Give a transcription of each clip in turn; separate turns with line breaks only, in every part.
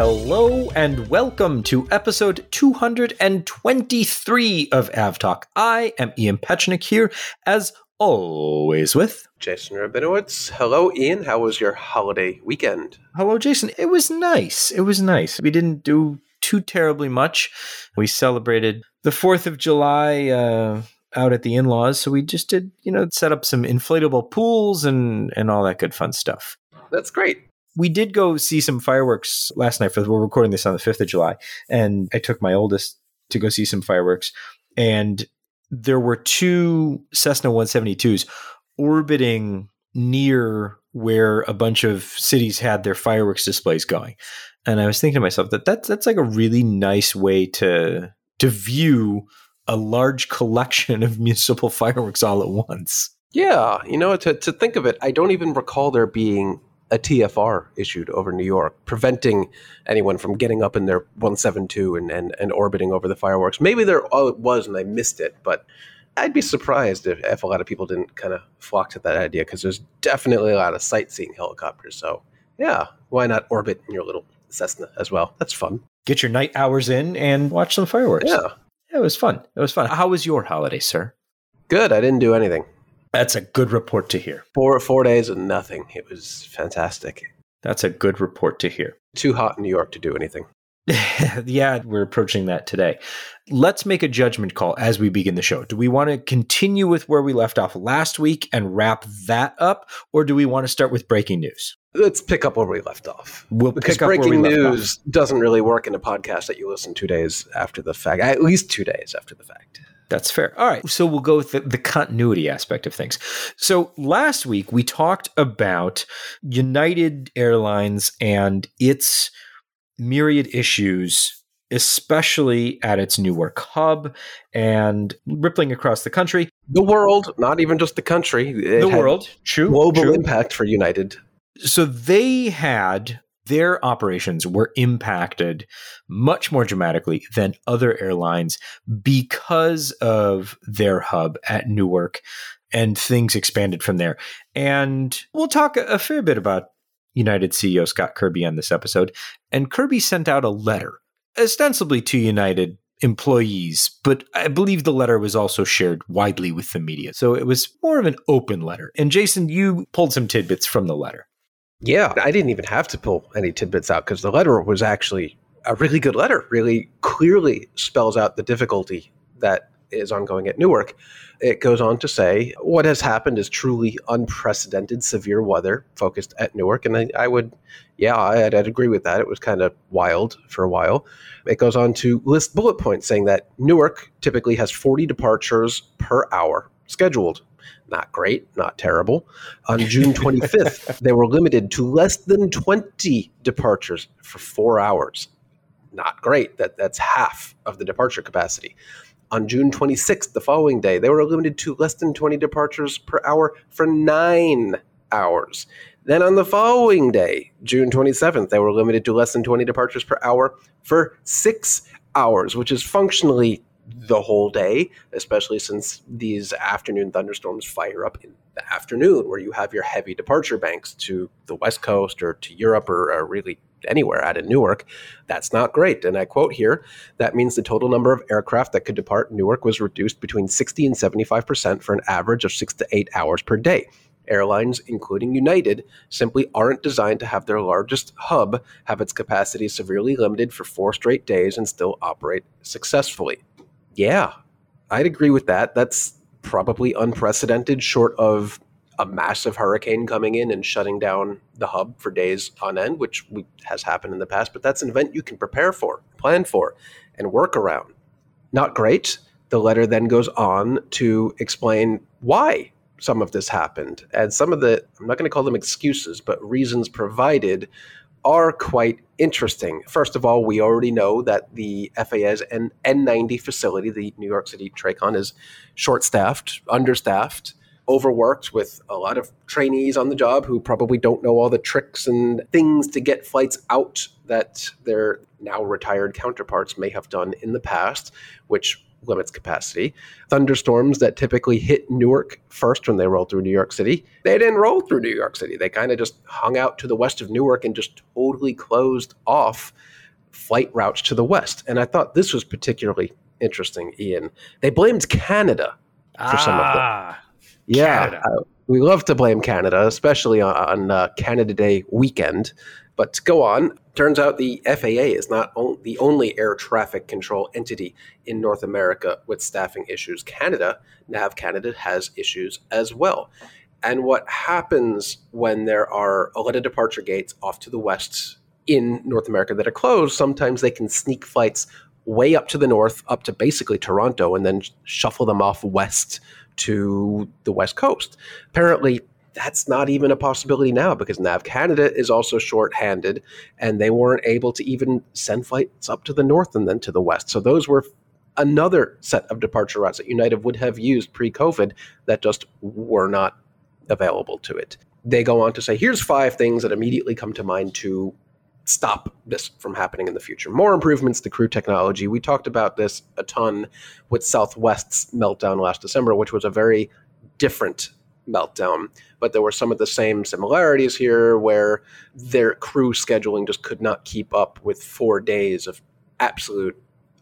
hello, and welcome to episode 223 of AvTalk. I am Ian Petchenik here, as always, with
Jason Rabinowitz. Hello, Ian. How was your holiday weekend?
Hello, Jason. It was nice. It was nice. We didn't do too terribly much. We celebrated the 4th of July. Uh, out at the in-laws so we just did you know set up some inflatable pools and and all that good fun stuff
that's great
we did go see some fireworks last night for we're recording this on the 5th of July and I took my oldest to go see some fireworks and there were two Cessna 172s orbiting near where a bunch of cities had their fireworks displays going. And I was thinking to myself that that's that's like a really nice way to to view a large collection of municipal fireworks all at once.
Yeah, you know, to, to think of it, I don't even recall there being a TFR issued over New York, preventing anyone from getting up in their 172 and, and, and orbiting over the fireworks. Maybe there oh, was and I missed it, but I'd be surprised if, if a lot of people didn't kind of flock to that idea because there's definitely a lot of sightseeing helicopters. So, yeah, why not orbit in your little Cessna as well? That's fun.
Get your night hours in and watch some fireworks.
Yeah.
It was fun. It was fun. How was your holiday, sir?
Good. I didn't do anything.
That's a good report to hear.
Four four days and nothing. It was fantastic.
That's a good report to hear.
Too hot in New York to do anything.
yeah, we're approaching that today. Let's make a judgment call as we begin the show. Do we want to continue with where we left off last week and wrap that up, or do we want to start with breaking news?
Let's pick up where we left off.
We'll
because
breaking
news doesn't really work in a podcast that you listen two days after the fact, at least two days after the fact.
That's fair. All right. So we'll go with the, the, continuity aspect of things. So last week we talked about United Airlines and its myriad issues, especially at its Newark hub and rippling across the country.
The world, not even just the country.
The world. True.
Global
true.
impact for United.
So they had their operations were impacted much more dramatically than other airlines because of their hub at Newark and things expanded from there. And we'll talk a fair bit about United CEO Scott Kirby on this episode. And Kirby sent out a letter, ostensibly to United employees, but I believe the letter was also shared widely with the media. So it was more of an open letter. And Jason, you pulled some tidbits from the letter.
Yeah, I didn't even have to pull any tidbits out because the letter was actually a really good letter, really clearly spells out the difficulty that is ongoing at Newark. It goes on to say what has happened is truly unprecedented severe weather focused at Newark. And I, I would, yeah, I'd, I'd, agree with that. It was kind of wild for a while. It goes on to list bullet points saying that Newark typically has 40 departures per hour scheduled not great, not terrible. On June 25th, they were limited to less than 20 departures for four hours. Not great. That, that's half of the departure capacity. On June 26th, the following day, they were limited to less than 20 departures per hour for nine hours. Then on the following day, June 27th, they were limited to less than 20 departures per hour for six hours, which is functionally the whole day, especially since these afternoon thunderstorms fire up in the afternoon, where you have your heavy departure banks to the West Coast or to Europe or, or really anywhere out of Newark. That's not great. And I quote here that means the total number of aircraft that could depart Newark was reduced between 60 and 75% for an average of six to eight hours per day airlines, including United, simply aren't designed to have their largest hub have its capacity severely limited for four straight days and still operate successfully yeah, I'd agree with that. That's probably unprecedented, short of a massive hurricane coming in and shutting down the hub for days on end, which has happened in the past. But that's an event you can prepare for, plan for, and work around. Not great. The letter then goes on to explain why some of this happened. And some of the, I'm not going to call them excuses, but reasons provided are quite interesting. First of all, we already know that the FAA's N- N90 facility, the New York City TRACON, is short staffed, understaffed, overworked with a lot of trainees on the job who probably don't know all the tricks and things to get flights out that their now retired counterparts may have done in the past, which limits capacity. Thunderstorms that typically hit Newark first when they roll through New York City, they didn't roll through New York City. They kind of just hung out to the west of Newark and just totally closed off flight routes to the west. And I thought this was particularly interesting, Ian. They blamed Canada for ah, some of them. Ah, yeah. Uh, we love to blame Canada, especially on, on uh, Canada Day weekend. But go on, turns out the FAA is not the only air traffic control entity in North America with staffing issues. Canada, NAV Canada, has issues as well. And what happens when there are a lot of departure gates off to the west in North America that are closed, sometimes they can sneak flights way up to the north, up to basically Toronto, and then shuffle them off west to the west coast. Apparently, that's not even a possibility now because Nav Canada is also short-handed, and they weren't able to even send flights up to the north and then to the west. So those were another set of departure routes that United would have used pre-COVID that just were not available to it. They go on to say, here's five things that immediately come to mind to stop this from happening in the future. More improvements to crew technology. We talked about this a ton with Southwest's meltdown last December, which was a very different meltdown. But there were some of the same similarities here where their crew scheduling just could not keep up with four days of absolute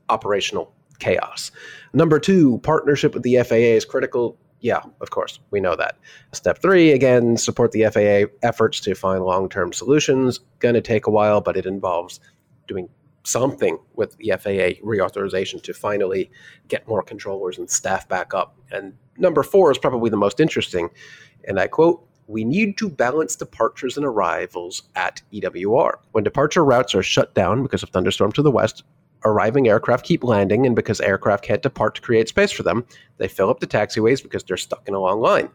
operational chaos. Number two, partnership with the FAA is critical. Yeah, of course, we know that. Step three, again, support the FAA efforts to find long term solutions. Going to take a while, but it involves doing something with the FAA reauthorization to finally get more controllers and staff back up. And number four is probably the most interesting. And I quote, we need to balance departures and arrivals at EWR. When departure routes are shut down because of thunderstorm to the west, arriving aircraft keep landing, and because aircraft can't depart to create space for them, they fill up the taxiways because they're stuck in a long line.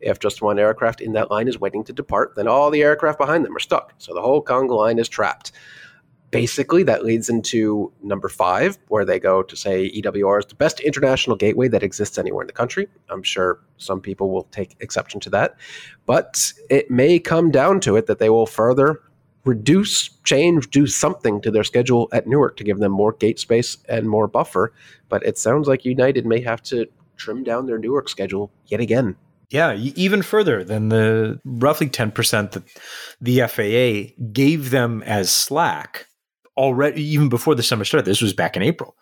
If just one aircraft in that line is waiting to depart, then all the aircraft behind them are stuck. So the whole conga line is trapped basically that leads into number five where they go to say ewr is the best international gateway that exists anywhere in the country. I'm sure some people will take exception to that. But it may come down to it that they will further reduce change do something to their schedule at newark to give them more gate space and more buffer. But it sounds like united may have to trim down their newark schedule yet again.
Yeah, even further than the roughly 10% that the FAA gave them as slack already even before the summer started. This was back in April.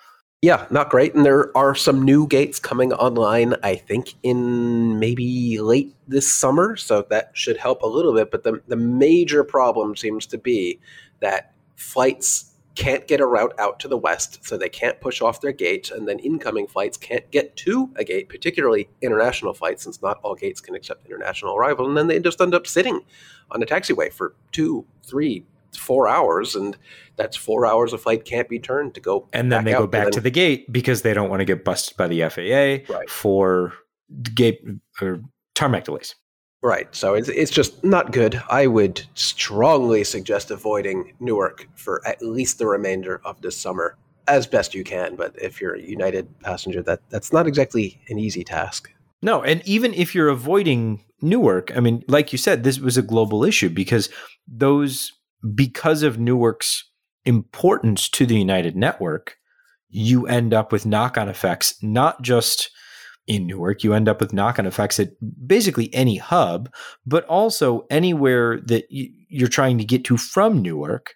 Yeah, not great. And there are some new gates coming online, I think, in maybe late this summer. So that should help a little bit. But the, the major problem seems to be that flights can't get a route out to the west, so they can't push off their gate, and then incoming flights can't get to a gate, particularly international flights, since not all gates can accept international arrival, and then they just end up sitting on a taxiway for two, three, four hours, and that's four hours of flight can't be turned to go.
And then they go back to the gate because they don't want to get busted by the FAA right. for gate or tarmac delays.
Right. So it's, it's just not good. I would strongly suggest avoiding Newark for at least the remainder of this summer as best you can. But if you're a United passenger, that that's not exactly an easy task.
No, and even if you're avoiding Newark, I mean, like you said, this was a global issue because those because of Newark's importance to the United Network, you end up with knock on effects, not just in Newark, you end up with knock on effects at basically any hub, but also anywhere that you're trying to get to from Newark,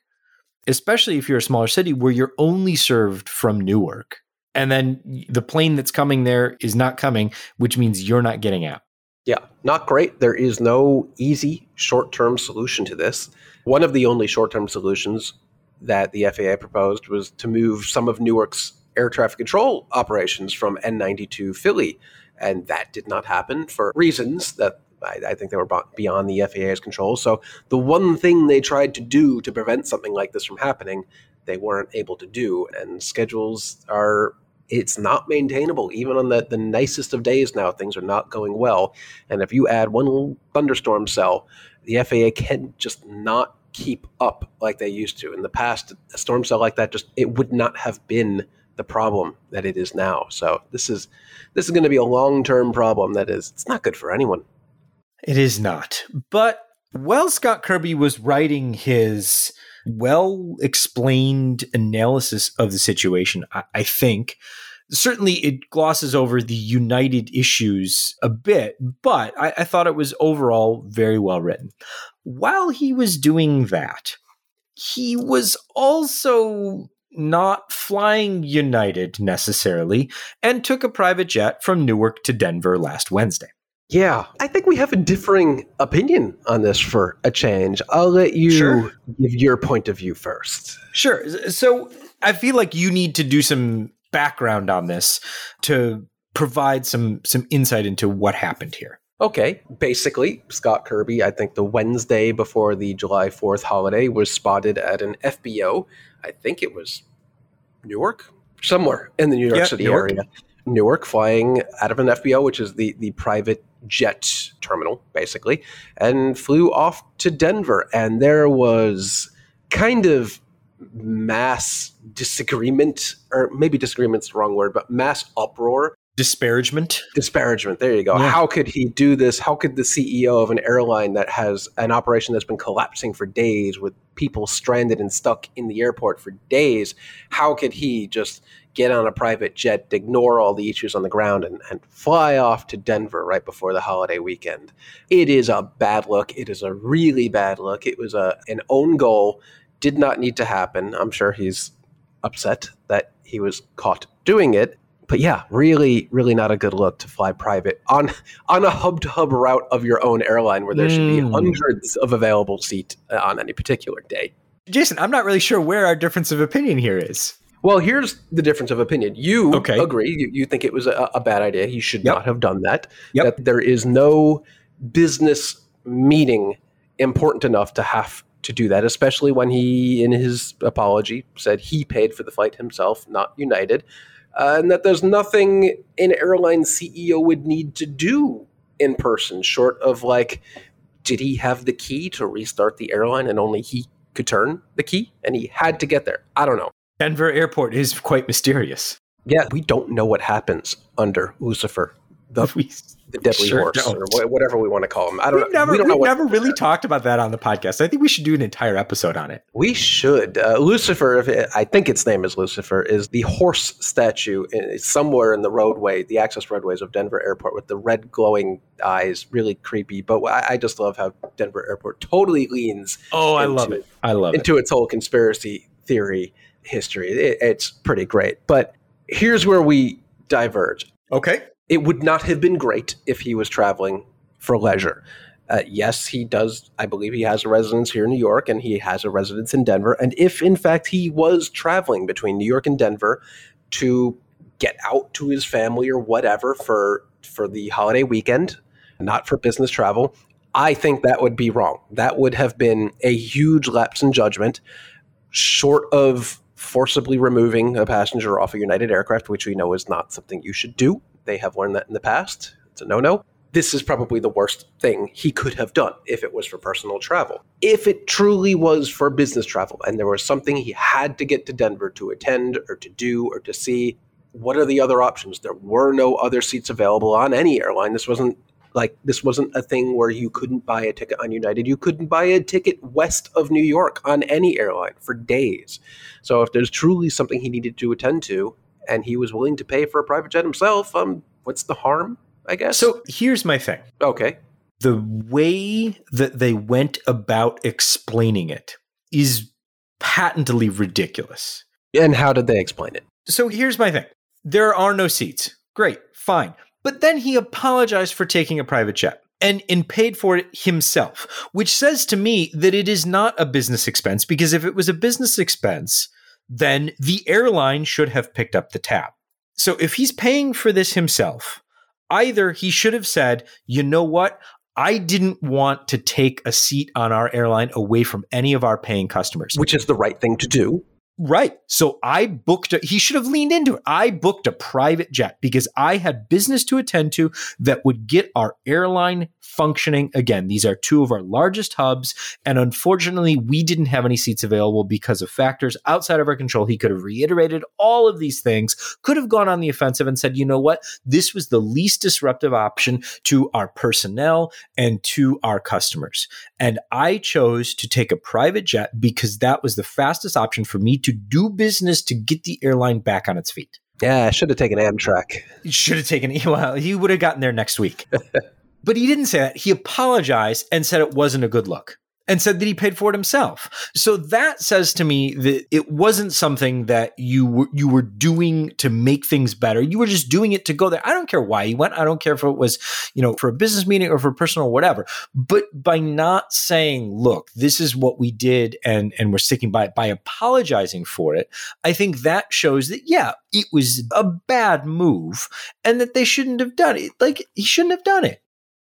especially if you're a smaller city where you're only served from Newark. And then the plane that's coming there is not coming, which means you're not getting out.
Yeah, not great. There is no easy short term solution to this. One of the only short term solutions that the FAA proposed was to move some of Newark's air traffic control operations from N90 to Philly. And that did not happen for reasons that I, I, think they were beyond the FAA's control. So the one thing they tried to do to prevent something like this from happening, they weren't able to do. And schedules are it's not maintainable. Even on the, the nicest of days now, things are not going well. And if you add one thunderstorm cell, the FAA can just not keep up like they used to. In the past, a storm cell like that just it would not have been the problem that it is now. So this is this is going to be a long term problem that is it's not good for anyone.
It is not. But while Scott Kirby was writing his well explained analysis of the situation, I, I think certainly it glosses over the United issues a bit, but I, I thought it was overall very well written. While he was doing that, he was also not flying United necessarily and took a private jet from Newark to Denver last Wednesday.
Yeah, I think we have a differing opinion on this for a change. I'll let you sure. give your point of view first.
Sure. So I feel like you need to do some background on this to provide some some insight into what happened here.
Okay, basically, Scott Kirby, I think the Wednesday before the July 4th holiday, was spotted at an FBO. I think it was Newark, somewhere in the New York yeah, City Newark. area. Newark, flying out of an FBO, which is the, the private jet terminal, basically, and flew off to Denver. And there was kind of mass disagreement, or maybe disagreement's the wrong word, but mass uproar.
Disparagement.
Disparagement. There you go. Yeah. How could he do this? How could the CEO of an airline that has an operation that's been collapsing for days with people stranded and stuck in the airport for days, how could he just get on a private jet, ignore all the issues on the ground, and, and fly off to Denver right before the holiday weekend? It is a bad look. It is a really bad look. It was a an own goal did not need to happen. I'm sure he's upset that he was caught doing it. But yeah, really, really not a good look to fly private on on a hub to hub route of your own airline where there mm. should be hmm. hundreds of available seat uh, on any particular day.
Jason, I'm not really sure where our difference of opinion here is.
Well, here's the difference of opinion. You okay. agree. You, you think it was a, a, bad idea. He should yep. not have done that. Yep. That there is no business meeting important enough to have to do that, especially when he, in his apology, said he paid for the flight himself, not United, uh, and that there's nothing an airline CEO would need to do in person, short of like, did he have the key to restart the airline and only he could turn the key and he had to get there? I don't know.
Denver Airport is quite mysterious.
Yeah, we don't know what happens under Blucifer. The, we the deadly sure horse don't. or whatever we want to call them. I don't
we've know. Never, we we've never really talked about that on the podcast. I think we should do an entire episode on it.
We should. Uh, Blucifer, it, I think its name is Blucifer, is the horse statue in, somewhere in the roadway, the access roadways of Denver Airport with the red glowing eyes, really creepy. But I, I just love how Denver Airport totally leans.
Oh, I love it. I love
into
it.
its whole conspiracy theory history. It, it's pretty great. But here's where we diverge.
Okay
it would not have been great if he was traveling for leisure. Uh, yes, he does. I believe he has a residence here in New York and he has a residence in Denver. And if, in fact, he was traveling between New York and Denver to get out to his family or whatever for, for the holiday weekend, not for business travel, I think that would be wrong. That would have been a huge lapse in judgment, short of forcibly removing a passenger off a United aircraft, which we know is not something you should do. They have learned that in the past. It's a no no. This is probably the worst thing he could have done if it was for personal travel. If it truly was for business travel and there was something he had to get to Denver to attend or to do or to see, what are the other options? There were no other seats available on any airline. This wasn't like this wasn't a thing where you couldn't buy a ticket on United. You couldn't buy a ticket west of New York on any airline for days. So if there's truly something he needed to attend to, and he was willing to pay for a private jet himself, um, what's the harm? I guess.
So here's my thing.
Okay.
The way that they went about explaining it is patently ridiculous.
And how did they explain it?
So here's my thing. There are no seats. Great, fine. But then he apologized for taking a private jet and, and paid for it himself, which says to me that it is not a business expense because if it was a business expense, then the airline should have picked up the tab. So if he's paying for this himself, either he should have said, you know what? I didn't want to take a seat on our airline away from any of our paying customers.
Which is the right thing to do.
Right. So I booked, a, he should have leaned into it. I booked a private jet because I had business to attend to that would get our airline functioning again. These are two of our largest hubs. And unfortunately, we didn't have any seats available because of factors outside of our control. He could have reiterated all of these things, could have gone on the offensive and said, you know what? This was the least disruptive option to our personnel and to our customers. And I chose to take a private jet because that was the fastest option for me to do business to get the airline back on its feet.
Yeah, I should have taken Amtrak.
Should have taken, well, he would have gotten there next week. but he didn't say that. He apologized and said it wasn't a good look and said that he paid for it himself. So that says to me that it wasn't something that you were you were doing to make things better. You were just doing it to go there. I don't care why you went. I don't care if it was, you know, for a business meeting or for personal or whatever. But by not saying, "Look, this is what we did," and and we're sticking by it, by apologizing for it, I think that shows that yeah, it was a bad move, and that they shouldn't have done it. Like he shouldn't have done it.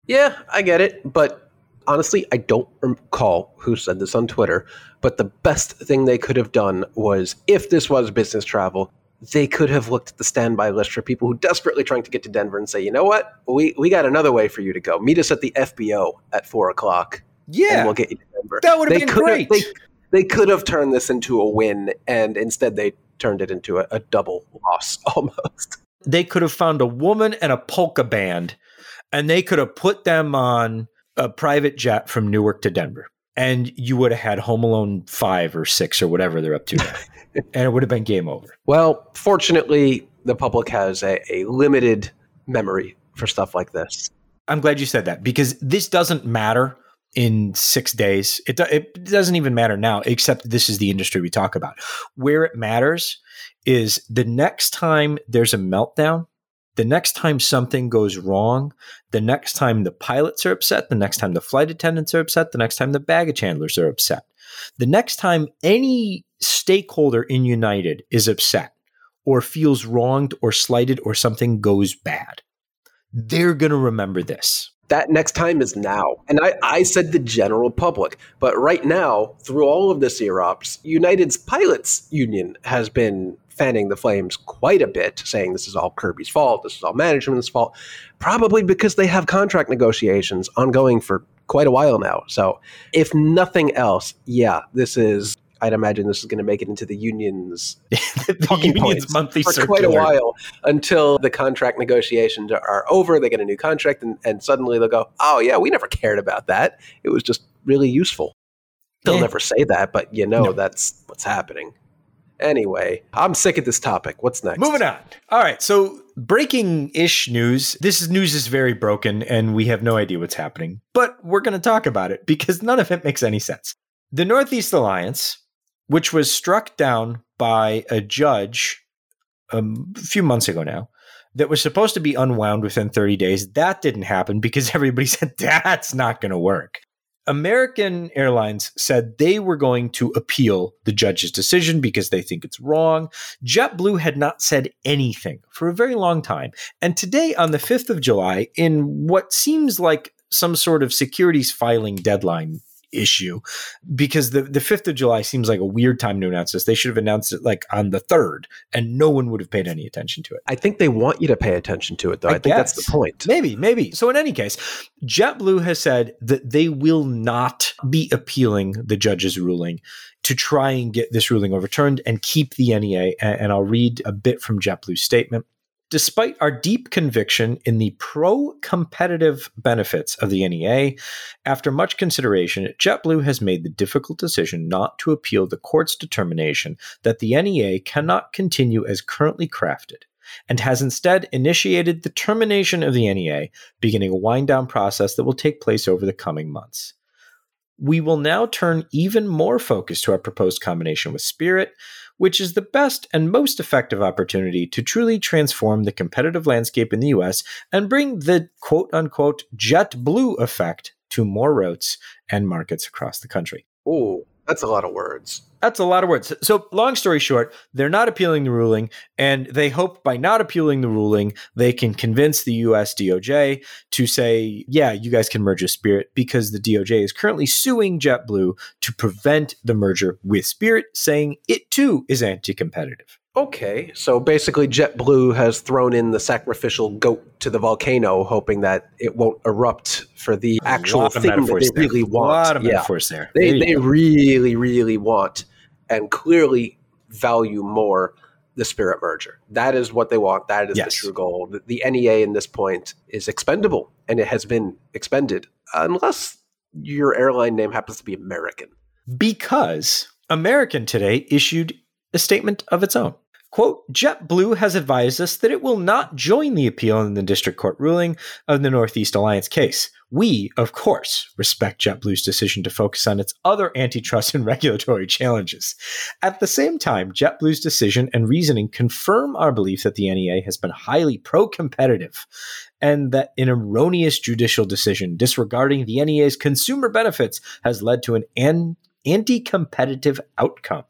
Yeah, I get it, but honestly, I don't recall who said this on Twitter, but the best thing they could have done was if this was business travel, they could have looked at the standby list for people who desperately trying to get to Denver and say, you know what, we we got another way for you to go. Meet us at the FBO at four o'clock.
Yeah,
and we'll get you to Denver.
That would have been great.
Have, they, they could have turned this into a win, and instead they turned it into a, a double loss almost.
They could have found a woman and a polka band, and they could have put them on a private jet from Newark to Denver, and you would have had Home Alone five or six or whatever they're up to, and it would have been game over.
Well, fortunately, the public has a, a limited memory for stuff like this.
I'm glad you said that because this doesn't matter in six days. It, it doesn't even matter now, except this is the industry we talk about. Where it matters is the next time there's a meltdown, the next time something goes wrong, the next time the pilots are upset, the next time the flight attendants are upset, the next time the baggage handlers are upset, the next time any stakeholder in United is upset or feels wronged or slighted or something goes bad, they're going to remember this.
That next time is now. And I, I said the general public. But right now, through all of this IROPS, United's pilots union has been fanning the flames quite a bit, saying this is all Kirby's fault, this is all management's fault, probably because they have contract negotiations ongoing for quite a while now. So, if nothing else, yeah, this is. I'd imagine this is going to make it into the union's
the talking union's monthly
for
circular.
quite a while until the contract negotiations are over. They get a new contract, and, and suddenly they'll go, "Oh yeah, we never cared about that. It was just really useful." They'll yeah. never say that, but you know no. that's what's happening. Anyway, I'm sick of this topic. What's next?
Moving on. All right. So, breaking ish news. This is, news is very broken and we have no idea what's happening, but we're going to talk about it because none of it makes any sense. The Northeast Alliance, which was struck down by a judge um, a few months ago now, that was supposed to be unwound within 30 days, that didn't happen because everybody said that's not going to work. American Airlines said they were going to appeal the judge's decision because they think it's wrong. JetBlue had not said anything for a very long time. And today, on the 5th of July, in what seems like some sort of securities filing deadline issue because the, the 5th of July seems like a weird time to announce this. They should have announced it like on the 3rd and no one would have paid any attention to it.
I think they want you to pay attention to it though. I, I think guess. that's the point.
Maybe, maybe. So in any case, JetBlue has said that they will not be appealing the judge's ruling to try and get this ruling overturned and keep the NEA. And I'll read a bit from JetBlue's statement. Despite our deep conviction in the pro competitive benefits of the NEA, after much consideration, JetBlue has made the difficult decision not to appeal the court's determination that the NEA cannot continue as currently crafted and has instead initiated the termination of the NEA, beginning a wind down process that will take place over the coming months. We will now turn even more focus to our proposed combination with Spirit, which is the best and most effective opportunity to truly transform the competitive landscape in the US and bring the quote unquote JetBlue effect to more routes and markets across the country.
Ooh, that's a lot of words.
That's a lot of words. So, long story short, they're not appealing the ruling, and they hope by not appealing the ruling, they can convince the US DOJ to say, yeah, you guys can merge with Spirit because the DOJ is currently suing JetBlue to prevent the merger with Spirit, saying it too is anti competitive.
Okay, so basically, JetBlue has thrown in the sacrificial goat to the volcano, hoping that it won't erupt for the actual thing that they there. really want.
A lot of yeah. metaphors there.
They,
there
they go. really, really want and clearly value more the Spirit merger. That is what they want. That is yes. the true goal. The, the NEA in this point is expendable, and it has been expended, unless your airline name happens to be American.
Because American today issued a statement of its own. Quote, JetBlue has advised us that it will not join the appeal in the district court ruling of the Northeast Alliance case. We, of course, respect JetBlue's decision to focus on its other antitrust and regulatory challenges. At the same time, JetBlue's decision and reasoning confirm our belief that the NEA has been highly pro competitive and that an erroneous judicial decision disregarding the NEA's consumer benefits has led to an anti competitive outcome.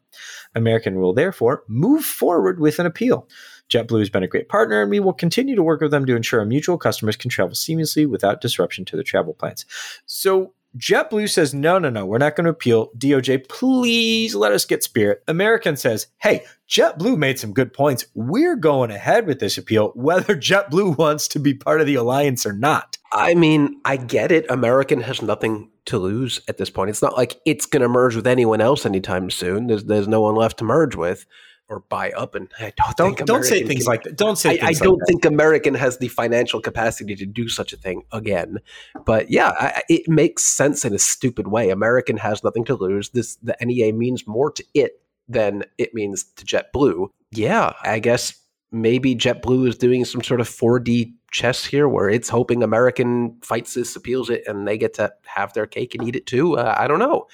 American will therefore move forward with an appeal. JetBlue has been a great partner, and we will continue to work with them to ensure our mutual customers can travel seamlessly without disruption to their travel plans. So JetBlue says, no, no, no, we're not going to appeal. DOJ, please let us get Spirit. American says, hey, JetBlue made some good points. We're going ahead with this appeal, whether JetBlue wants to be part of the alliance or not.
I mean, I get it. American has nothing to lose at this point. It's not like it's going to merge with anyone else anytime soon. There's there's no one left to merge with or buy up. And I don't
don't, don't say things can, like that. Don't say.
I, I don't think American has the financial capacity to do such a thing again. But yeah, I, it makes sense in a stupid way. American has nothing to lose. This the NEA means more to it than it means to JetBlue. Yeah, I guess maybe JetBlue is doing some sort of 4D chess here where it's hoping American fights this, appeals it, and they get to have their cake and eat it too. Uh, I don't know.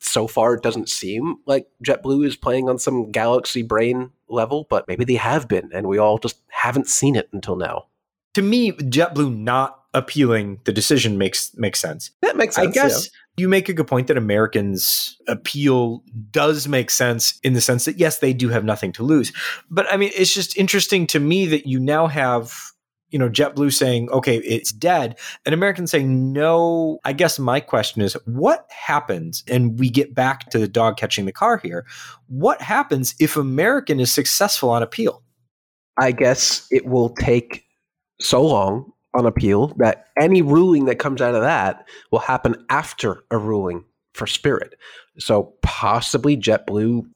So far, it doesn't seem like JetBlue is playing on some galaxy brain level, but maybe they have been, and we all just haven't seen it until now.
To me, JetBlue not appealing the decision makes makes sense.
That makes sense.
I guess yeah. you make a good point that Americans appeal does make sense in the sense that yes, they do have nothing to lose. But I mean, it's just interesting to me that you now have you know, JetBlue saying, okay, it's dead, and Americans saying, no. I guess my question is, what happens? And we get back to the dog catching the car here. What happens if American is successful on appeal?
I guess it will take so long on appeal that any ruling that comes out of that will happen after a ruling for Spirit. So possibly JetBlue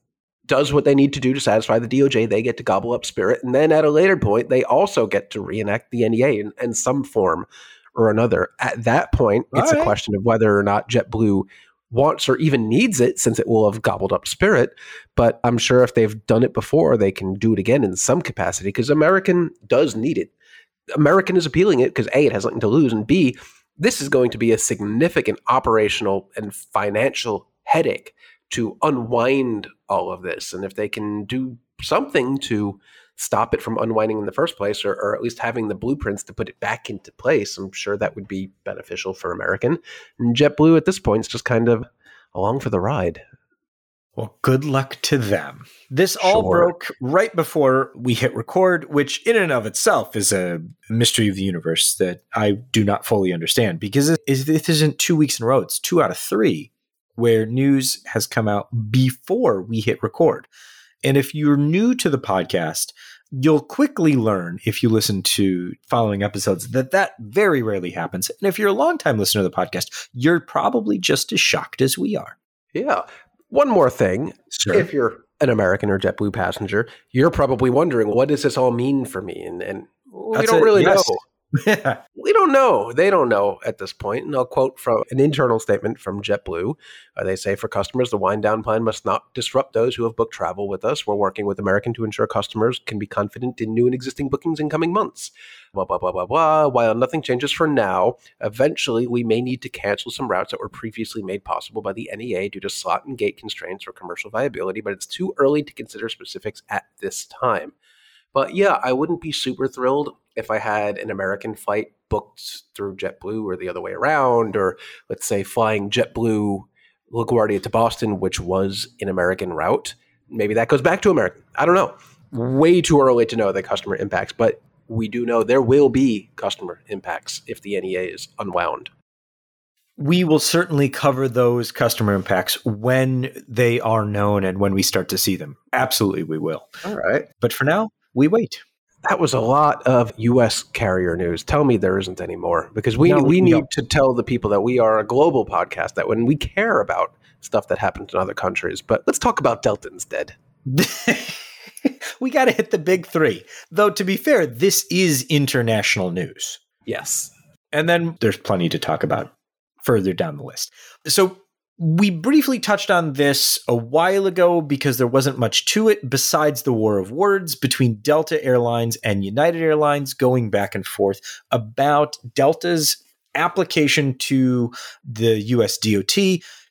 does what they need to do to satisfy the DOJ. They get to gobble up Spirit. And then at a later point, they also get to reenact the NEA in, in some form or another. At that point, it's a question of whether or not JetBlue wants or even needs it since it will have gobbled up Spirit. But I'm sure if they've done it before, they can do it again in some capacity because American does need it. American is appealing it because A, it has nothing to lose, and B, this is going to be a significant operational and financial headache to unwind all of this. And if they can do something to stop it from unwinding in the first place, or, or, at least having the blueprints to put it back into place, I'm sure that would be beneficial for American. And JetBlue at this point is just kind of along for the ride.
Well, good luck to them. This all sure. broke right before we hit record, which in and of itself is a mystery of the universe that I do not fully understand because it isn't two weeks in a row, it's two out of three where news has come out before we hit record. And if you're new to the podcast, you'll quickly learn if you listen to following episodes that that very rarely happens. And if you're a longtime listener to the podcast, you're probably just as shocked as we are.
Yeah. One more thing. Sure. If you're an American or JetBlue passenger, you're probably wondering, what does this all mean for me? And, and we That's don't really yes. know. we don't know. They don't know at this point. And I'll quote from an internal statement from JetBlue. Uh, they say, for customers, the wind down plan must not disrupt those who have booked travel with us. We're working with American to ensure customers can be confident in new and existing bookings in coming months. Blah, blah, blah, blah, blah. While nothing changes for now, eventually we may need to cancel some routes that were previously made possible by the NEA due to slot and gate constraints or commercial viability, but it's too early to consider specifics at this time. But yeah, I wouldn't be super thrilled if I had an American flight booked through JetBlue or the other way around, or let's say flying JetBlue LaGuardia to Boston, which was an American route. Maybe that goes back to American. I don't know. Way too early to know the customer impacts, but we do know there will be customer impacts if the NEA is unwound.
We will certainly cover those customer impacts when they are known and when we start to see them. Absolutely, we will.
All right.
But for now, we wait
that was a lot of U.S. carrier news. Tell me there isn't any more because we no, we need no. to tell the people that we are a global podcast. That when we care about stuff that happens in other countries, but let's talk about Delta instead.
we got to hit the big three. Though to be fair, this is international news.
Yes,
and then there's plenty to talk about further down the list. So we briefly touched on this a while ago because there wasn't much to it besides the war of words between Delta Airlines and United Airlines going back and forth about Delta's application to the US DOT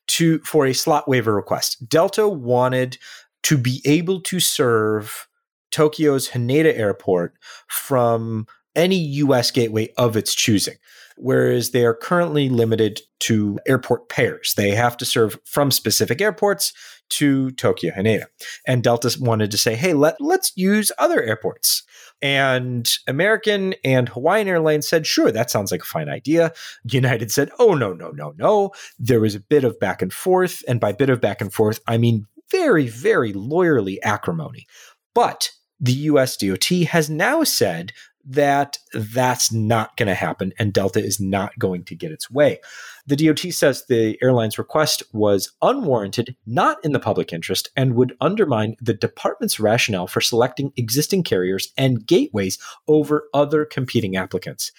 to for a slot waiver request. Delta wanted to be able to serve Tokyo's Haneda Airport from any US gateway of its choosing whereas they are currently limited to airport pairs. They have to serve from specific airports to Tokyo Haneda. And Delta wanted to say, hey, let, let's use other airports. And American and Hawaiian Airlines said, sure, that sounds like a fine idea. United said, oh, no, no, no, no. There was a bit of back and forth. And by bit of back and forth, I mean very, very lawyerly acrimony. But the US DOT has now said that that's not going to happen and Delta is not going to get its way. The DOT says the airline's request was unwarranted, not in the public interest, and would undermine the department's rationale for selecting existing carriers and gateways over other competing applicants.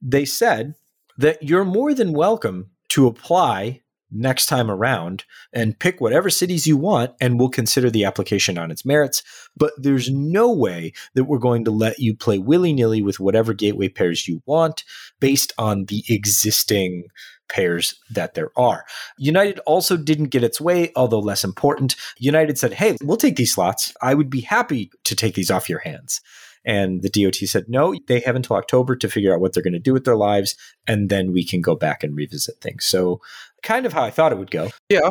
They said that you're more than welcome to apply next time around and pick whatever cities you want and we'll consider the application on its merits. But there's no way that we're going to let you play willy nilly with whatever gateway pairs you want based on the existing pairs that there are. United also didn't get its way, although less important. United said, hey, we'll take these slots. I would be happy to take these off your hands. And the DOT said, no, they have until October to figure out what they're going to do with their lives, and then we can go back and revisit things. So kind of how I thought it would go.
Yeah.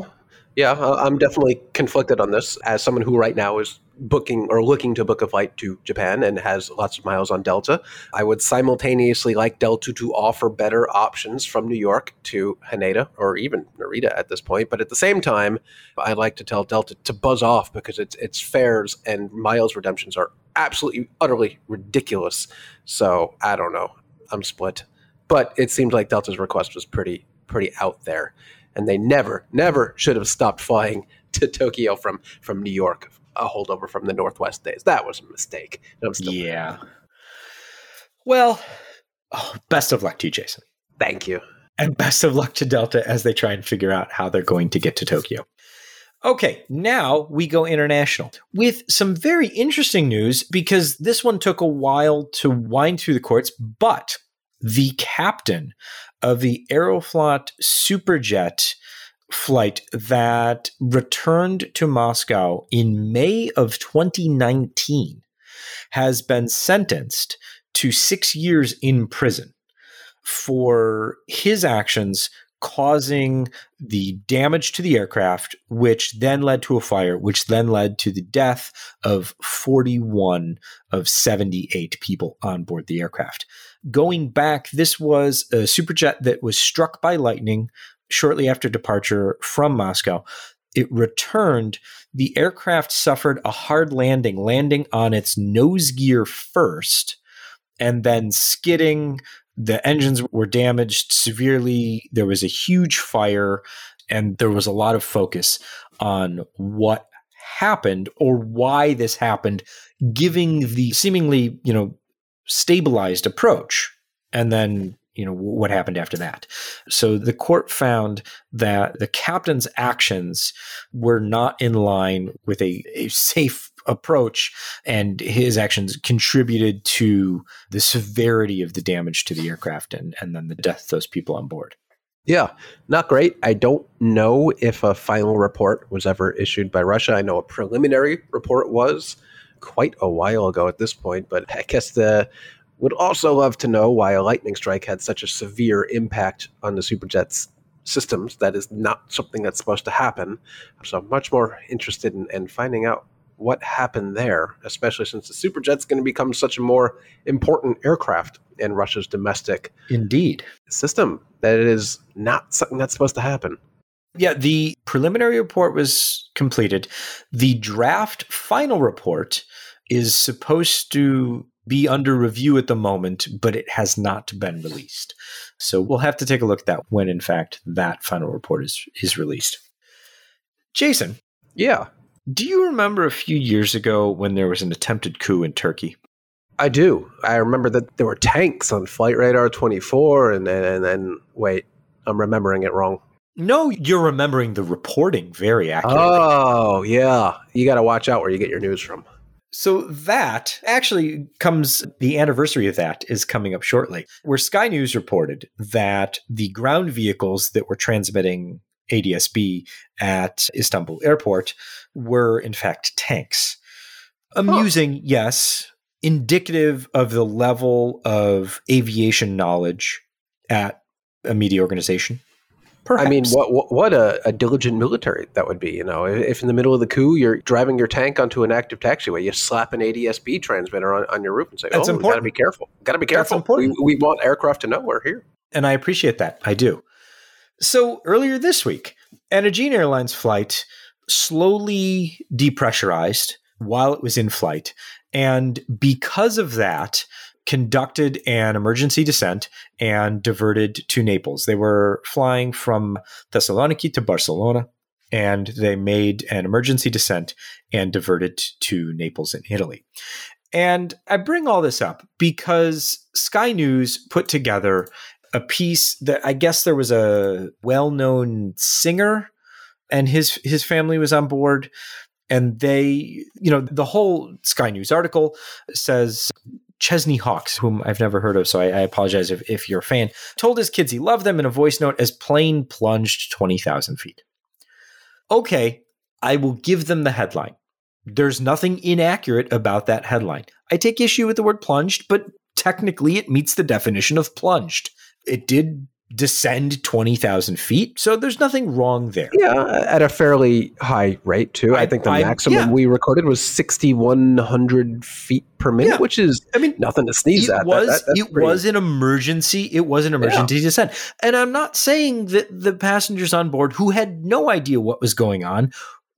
Yeah, uh, I'm definitely conflicted on this as someone who right now is booking or looking to book a flight to Japan and has lots of miles on Delta. I would simultaneously like Delta to offer better options from New York to Haneda or even Narita at this point. But at the same time, I'd like to tell Delta to buzz off because its its fares and miles redemptions are absolutely utterly ridiculous. So I don't know. I'm split. But it seems like Delta's request was pretty pretty out there. And they never, never should have stopped flying to Tokyo from from New York, a holdover from the Northwest days. That was a mistake.
yeah. Well, oh, best of luck to you, Jason.
Thank you.
And best of luck to Delta as they try and figure out how they're going to get to Tokyo. Okay, now we go international with some very interesting news because this one took a while to wind through the courts, but the captain of the Aeroflot Superjet flight that returned to Moscow in May of 2019 has been sentenced to six years in prison for his actions causing the damage to the aircraft, which then led to a fire, which then led to the death of 41 of 78 people on board the aircraft. Going back, this was a superjet that was struck by lightning shortly after departure from Moscow. It returned. The aircraft suffered a hard landing, landing on its nose gear first, and then skidding the engines were damaged severely. There was a huge fire, and there was a lot of focus on what happened or why this happened, giving the seemingly, you know, stabilized approach. And then you know what happened after that so the court found that the captain's actions were not in line with a, a safe approach, and his actions contributed to the severity of the damage to the aircraft and, and then the death of those people on board.
Yeah, not great. I don't know if a final report was ever issued by Russia. I know a preliminary report was quite a while ago at this point, but I guess the would also love to know why a lightning strike had such a severe impact on the Superjet's systems. That is not something that's supposed to happen. So I'm much more interested in, in finding out what happened there, especially since the Superjet's going to become such a more important aircraft in Russia's domestic
indeed
system that it is not something that's supposed to happen.
Yeah, the preliminary report was completed. The draft final report is supposed to be under review at the moment, but it has not been released. So we'll have to take a look at that when, in fact, that final report is is released. Jason,
yeah,
do you remember a few years ago when there was an attempted coup in Turkey?
I do. I remember that there were tanks on Flightradar24, and then, and then wait, I'm remembering it wrong.
No, you're remembering the reporting very accurately.
Oh, yeah. You got to watch out where you get your news from.
So that actually comes, the anniversary of that is coming up shortly, where Sky News reported that the ground vehicles that were transmitting ADSB at Istanbul airport were in fact tanks. Amusing, huh. yes, indicative of the level of aviation knowledge at a media organization.
Perhaps. I mean, what what, what a, a, diligent military that would be. You know, if in the middle of the coup you're driving your tank onto an active taxiway, you slap an ADSB transmitter on, on your roof and say, That's "Oh, important. got to be careful. Got to be careful. That's important. We, we want aircraft to know we're here."
And I appreciate that. I do. So earlier this week, Aegean Airlines flight slowly depressurized while it was in flight. And because of that, conducted an emergency descent and diverted to Naples. They were flying from Thessaloniki to Barcelona and they made an emergency descent and diverted to Naples in Italy. And I bring all this up because Sky News put together a piece that I guess there was a well-known singer and his his family was on board and they you know the whole Sky News article says Chesney Hawkes, whom I've never heard of, so I, I apologize if, if you're a fan, told his kids he loved them in a voice note as plane plunged 20,000 feet. Okay, I will give them the headline. There's nothing inaccurate about that headline. I take issue with the word plunged, but technically it meets the definition of plunged. It did descend 20,000 feet. So there's nothing wrong there.
Yeah, at a fairly high rate, too. I, I think the I, maximum yeah. we recorded was 6,100 feet per minute, yeah. which is, I mean, nothing to sneeze
it
at.
Was, that, that, it pretty... was an emergency. It was an emergency yeah. descent. And I'm not saying that the passengers on board who had no idea what was going on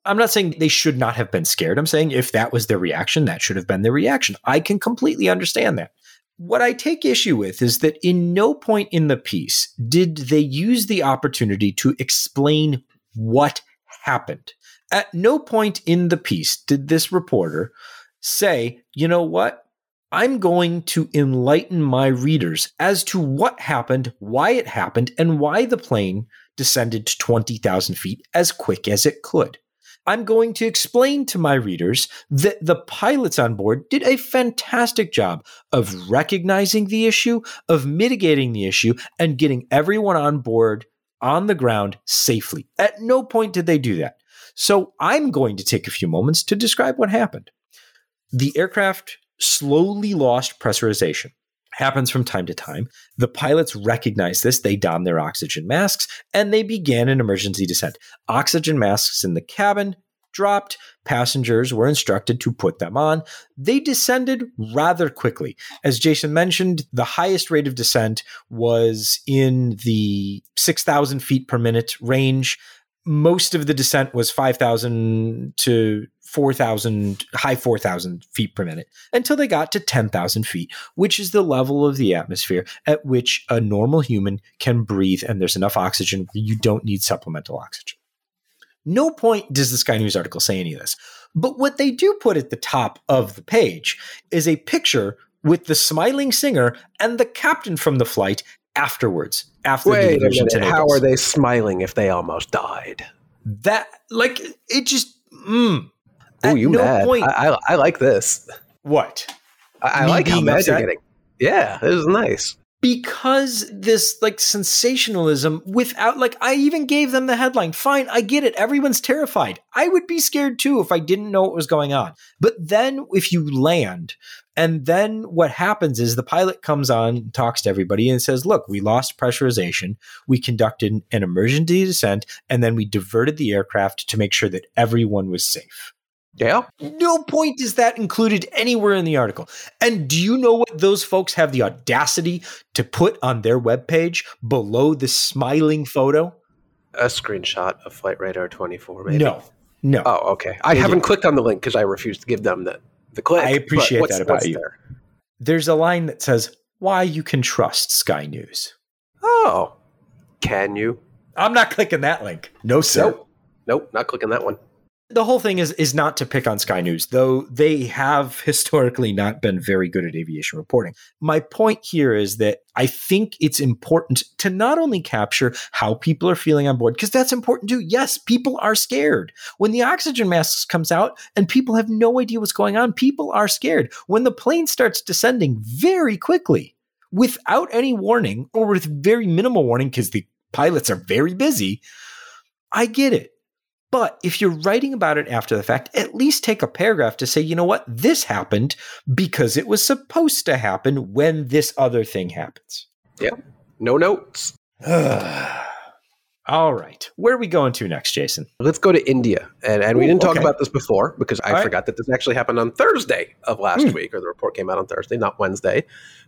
I'm not saying they should not have been scared. I'm saying if that was their reaction, that should have been their reaction. I can completely understand that. What I take issue with is that in no point in the piece did they use the opportunity to explain what happened. At no point in the piece did this reporter say, you know what? I'm going to enlighten my readers as to what happened, why it happened, and why the plane descended to 20,000 feet as quick as it could. I'm going to explain to my readers that the pilots on board did a fantastic job of recognizing the issue, of mitigating the issue, and getting everyone on board on the ground safely. At no point did they do that. So I'm going to take a few moments to describe what happened. The aircraft slowly lost pressurization happens from time to time. The pilots recognized this. They donned their oxygen masks and they began an emergency descent. Oxygen masks in the cabin dropped. Passengers were instructed to put them on. They descended rather quickly. As Jason mentioned, the highest rate of descent was in the 6,000 feet per minute range. Most of the descent was 5,000 to 4,000, high 4,000 feet per minute until they got to 10,000 feet, which is the level of the atmosphere at which a normal human can breathe and there's enough oxygen where you don't need supplemental oxygen. No point does the Sky News article say any of this. But what they do put at the top of the page is a picture with the smiling singer and the captain from the flight afterwards. After
Wait the a minute, how are they smiling if they almost died?
That like it just mm,
Oh, you no mad? Point, I, I, I, like this.
What?
I, I like how mad upset? you're getting. Yeah, it was nice.
Because this like sensationalism without like I even gave them the headline. Fine, I get it. Everyone's terrified. I would be scared too if I didn't know what was going on. But then if you land and then what happens is the pilot comes on, talks to everybody, and says, Look, we lost pressurization. We conducted an emergency descent, and then we diverted the aircraft to make sure that everyone was safe.
Yeah.
No point is that included anywhere in the article. And do you know what those folks have the audacity to put on their webpage below the smiling photo?
A screenshot of Flightradar24, maybe.
No. No.
Oh, okay. I haven't didn't. clicked on the link because I refused to give them the, the click.
I appreciate that about you. There? There's a line that says, Why you can trust Sky News.
Oh. Can you?
I'm not clicking that link. No, sir.
Nope. Nope, not clicking that one
the whole thing is is not to pick on Sky News, though they have historically not been very good at aviation reporting. My point here is that I think it's important to not only capture how people are feeling on board, because that's important too. Yes, people are scared. When the oxygen mask comes out and people have no idea what's going on, people are scared. When the plane starts descending very quickly without any warning or with very minimal warning, because the pilots are very busy, I get it. But if you're writing about it after the fact, at least take a paragraph to say, you know what, this happened because it was supposed to happen when this other thing happens.
Yeah. No notes.
All right. Where are we going to next, Jason?
Let's go to India. And, and we
Ooh,
didn't talk
okay.
about this before because I
All right.
forgot that this actually happened on Thursday of last
Hmm.
week, or the report came out on Thursday, not Wednesday.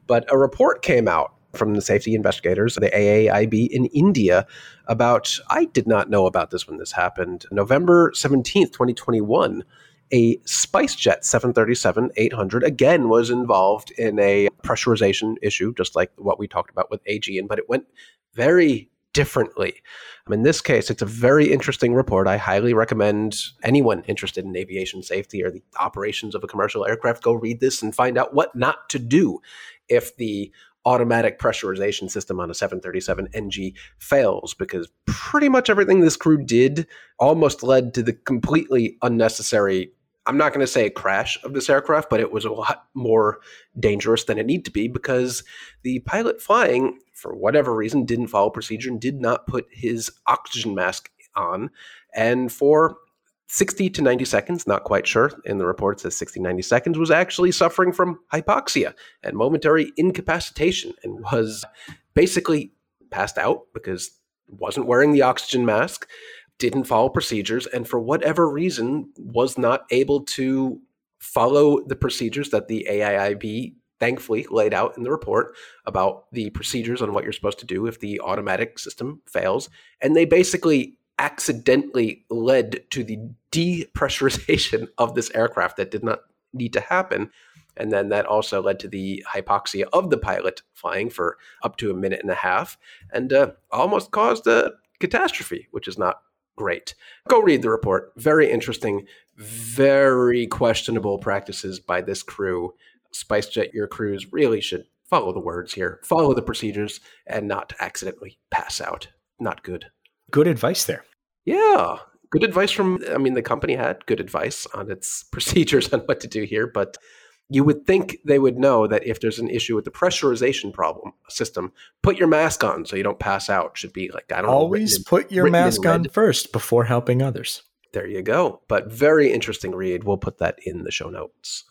But a report came out from the safety investigators, the AAIB in India, about, I did not know about this when this happened. November 17th, 2021, a SpiceJet 737 800 again was involved in a pressurization issue, just like what we talked about with Aegean, but it went very differently. In this case, it's a very interesting report. I highly recommend anyone interested in aviation safety or the operations of a commercial aircraft go read this and find out what not to do if the automatic pressurization system on a 737 NG fails because pretty much everything this crew did almost led to the completely unnecessary I'm not going to say a crash of this aircraft, but it was a lot more dangerous than it needed to be because the pilot flying, for whatever reason, didn't follow procedure and did not put his oxygen mask on. And for 60 to 90 seconds, not quite sure, in the report says 60, 90 seconds, was actually suffering from hypoxia and momentary incapacitation and was basically passed out because wasn't wearing the oxygen mask didn't follow procedures and for whatever reason was not able to follow the procedures that the AAIB thankfully laid out in the report about the procedures on what you're supposed to do if the automatic system fails and they basically accidentally led to the depressurization of this aircraft that did not need to happen and then that also led to the hypoxia of the pilot flying for up to a minute and a half and uh, almost caused a catastrophe which is not great. Go read the report. Very interesting, very questionable practices by this crew. SpiceJet, your crews really should follow the words here, follow the procedures, and not accidentally pass out. Not good.
Good advice there.
Yeah. Good advice from, I mean, the company had good advice on its procedures on what to do here, but you would think they would know that if there's an issue with the pressurization problem system, put your mask on so you don't pass out. Should be like I don't
Always
know,
put your mask on first before helping others.
There you go. But very interesting read. We'll put that in the show notes.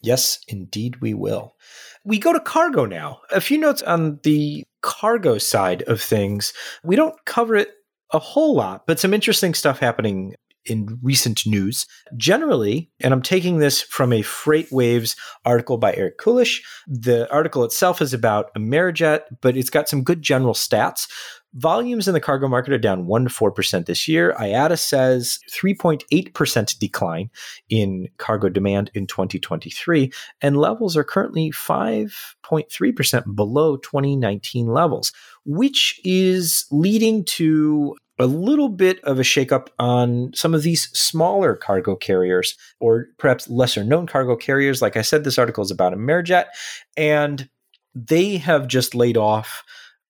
Yes, indeed, we will. We go to cargo now. A few notes on the cargo side of things. We don't cover it a whole lot, but some interesting stuff happening in recent news. Generally, and I'm taking this from a FreightWaves article by Eric Kulisch. The article itself is about Amerijet, but it's got some good general stats. Volumes in the cargo market are down 1 to 4% this year. IATA says 3.8% decline in cargo demand in 2023, and levels are currently 5.3% below 2019 levels, which is leading to a little bit of a shakeup on some of these smaller cargo carriers, or perhaps lesser known cargo carriers. Like I said, this article is about Amerijet, and they have just laid off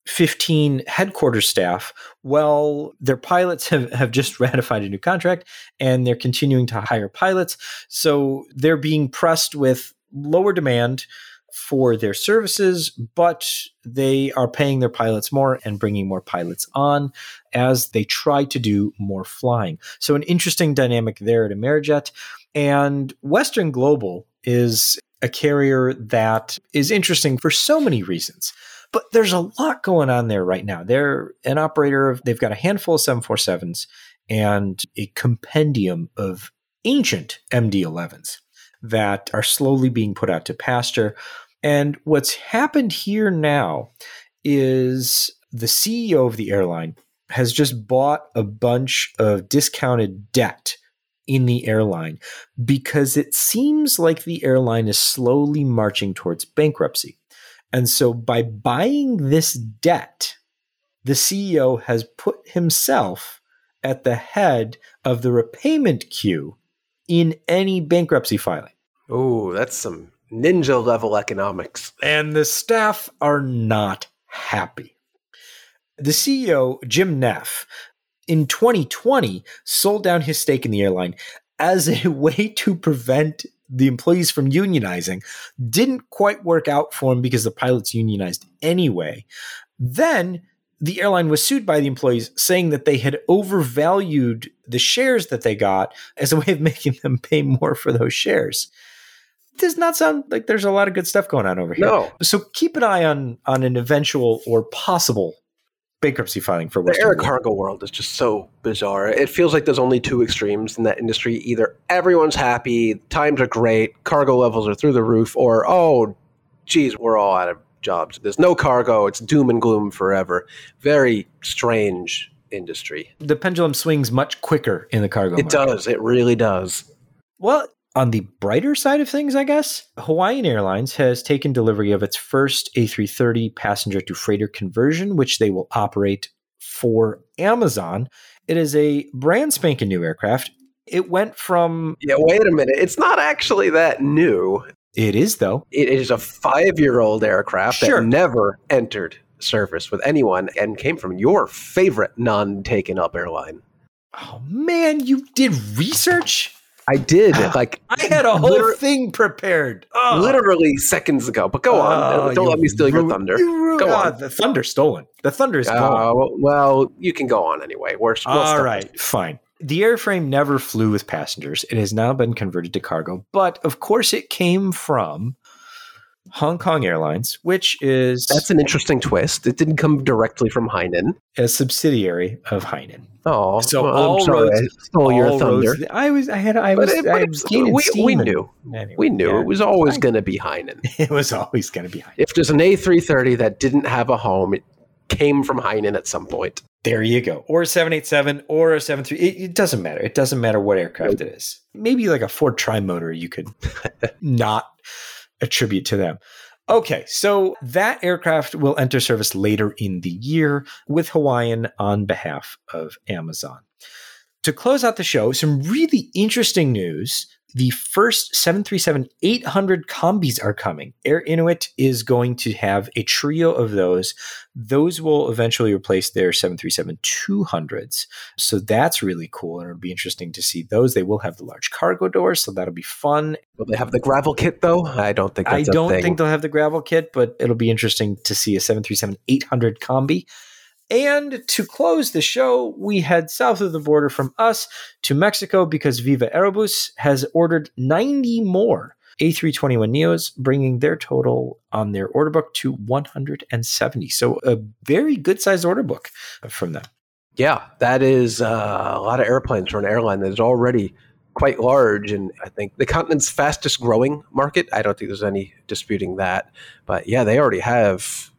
15 headquarters staff. Well, their pilots have, have just ratified a new contract and they're continuing to hire pilots. So they're being pressed with lower demand for their services, but they are paying their pilots more and bringing more pilots on as they try to do more flying. So, an interesting dynamic there at Amerijet. And Western Global is a carrier that is interesting for so many reasons. But there's a lot going on there right now. They're an operator of, they've got a handful of 747s and a compendium of ancient MD 11s that are slowly being put out to pasture. And what's happened here now is the CEO of the airline has just bought a bunch of discounted debt in the airline because it seems like the airline is slowly marching towards bankruptcy. And so by buying this debt, the CEO has put himself at the head of the repayment queue in any bankruptcy filing.
Oh, that's some ninja level economics.
And the staff are not happy. The CEO, Jim Neff, in 2020 sold down his stake in the airline as a way to prevent the employees from unionizing. Didn't quite work out for him because the pilots unionized anyway. Then the airline was sued by the employees saying that they had overvalued the shares that they got as a way of making them pay more for those shares. Does not sound like there's a lot of good stuff going on over here.
No.
So keep an eye on on an eventual or possible bankruptcy filing for
The air
Union.
cargo world is just so bizarre. It feels like there's only two extremes in that industry. Either everyone's happy, times are great, cargo levels are through the roof, or oh, geez, we're all out of jobs. There's no cargo. It's doom and gloom forever. Very strange industry.
the pendulum swings much quicker in the cargo.
It
market.
does. It really does.
Well, on the brighter side of things, I guess, Hawaiian Airlines has taken delivery of its first A330 passenger to freighter conversion, which they will operate for Amazon. It is a brand spanking new aircraft. It went from,
Yeah, wait a minute. It's not actually that new.
it is though,
It is a five year old aircraft
Sure.
that never entered service with anyone and came from your favorite non taken up airline.
oh man, you did research?
I did, like
I had a whole
Liter-
thing prepared. Oh.
literally seconds ago. But go on.
Oh,
Don't let me steal your thunder.
you ru-
Go on.
The thunder's stolen. The thunder is
Uh,
gone.
well, well, you can go on anyway. We're, we'll
All right, fine. The airframe never flew with passengers. It has now been converted to cargo, but of course, it came from Hong Kong Airlines, which is
That's an interesting twist. It didn't come directly from Hainan.
a subsidiary of Hainan.
Oh,
So
well,
all
I'm sorry.
roads-
I stole your thunder.
roads- I was, I had, I
But
was,
it- but
I was
we, we knew.
anyway,
We knew
yeah.
it was always going to be Hainan.
It was always going to be Hainan.
If there's an A330 that didn't have a home, it came from Hainan at some point.
There you go. Or a 787 or a 73. It, it doesn't matter. It doesn't matter what aircraft it is. Maybe like a Ford Trimotor you could not attribute to them. Okay, so that aircraft will enter service later in the year with Hawaiian on behalf of Amazon. To close out the show, some really interesting news. The first 737 800 combis are coming. Air Inuit is going to have a trio of those. Those will eventually replace their 737 200s. So that's really cool. And it'll be interesting to see those. They will have the large cargo doors, so that'll be fun.
Will they have the gravel kit though? I don't think
I don't think they'll have the gravel kit, but it'll be interesting to see a 737 800 combi. And to close the show, we head south of the border from us to Mexico because Viva Aerobus has ordered 90 more A321 Neos, bringing their total on their order book to 170. So a very good sized order book from them.
Yeah, that is uh, a lot of airplanes for an airline that is already quite large and I think the continent's fastest growing market. I don't think there's any disputing that. But yeah, they already have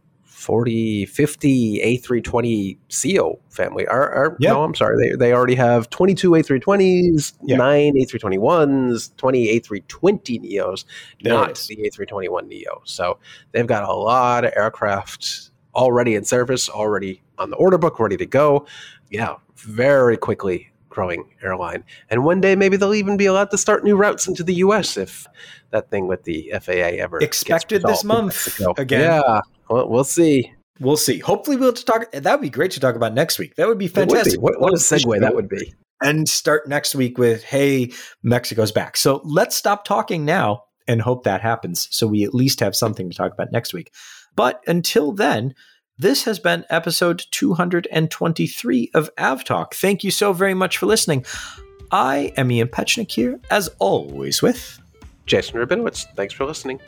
40, 50 A320 CO family. Or, or
Yeah.
no, I'm sorry. They, they already have 22 A320s,
Yeah.
9 A321s, 20 A320 Neos,
There
not
is.
the A321 Neo. So they've got a lot of aircraft already in service, already on the order book, ready to go. Yeah, very quickly growing airline. And one day maybe they'll even be allowed to start new routes into the US if that thing with the FAA ever gets
Expected this month again.
Yeah, well, we'll see.
We'll see. Hopefully, we'll talk. That would be great to talk about next week. That would be
It would be.
fantastic.
What, what a segue that would be.
and start next week with hey mexico's back so let's stop talking now and hope that happens so we at least have something to talk about next week but until then this has been episode 223 of avtalk thank you so very much for listening i am ian petchenik here as always with
Jason Rabinowitz, thanks for listening.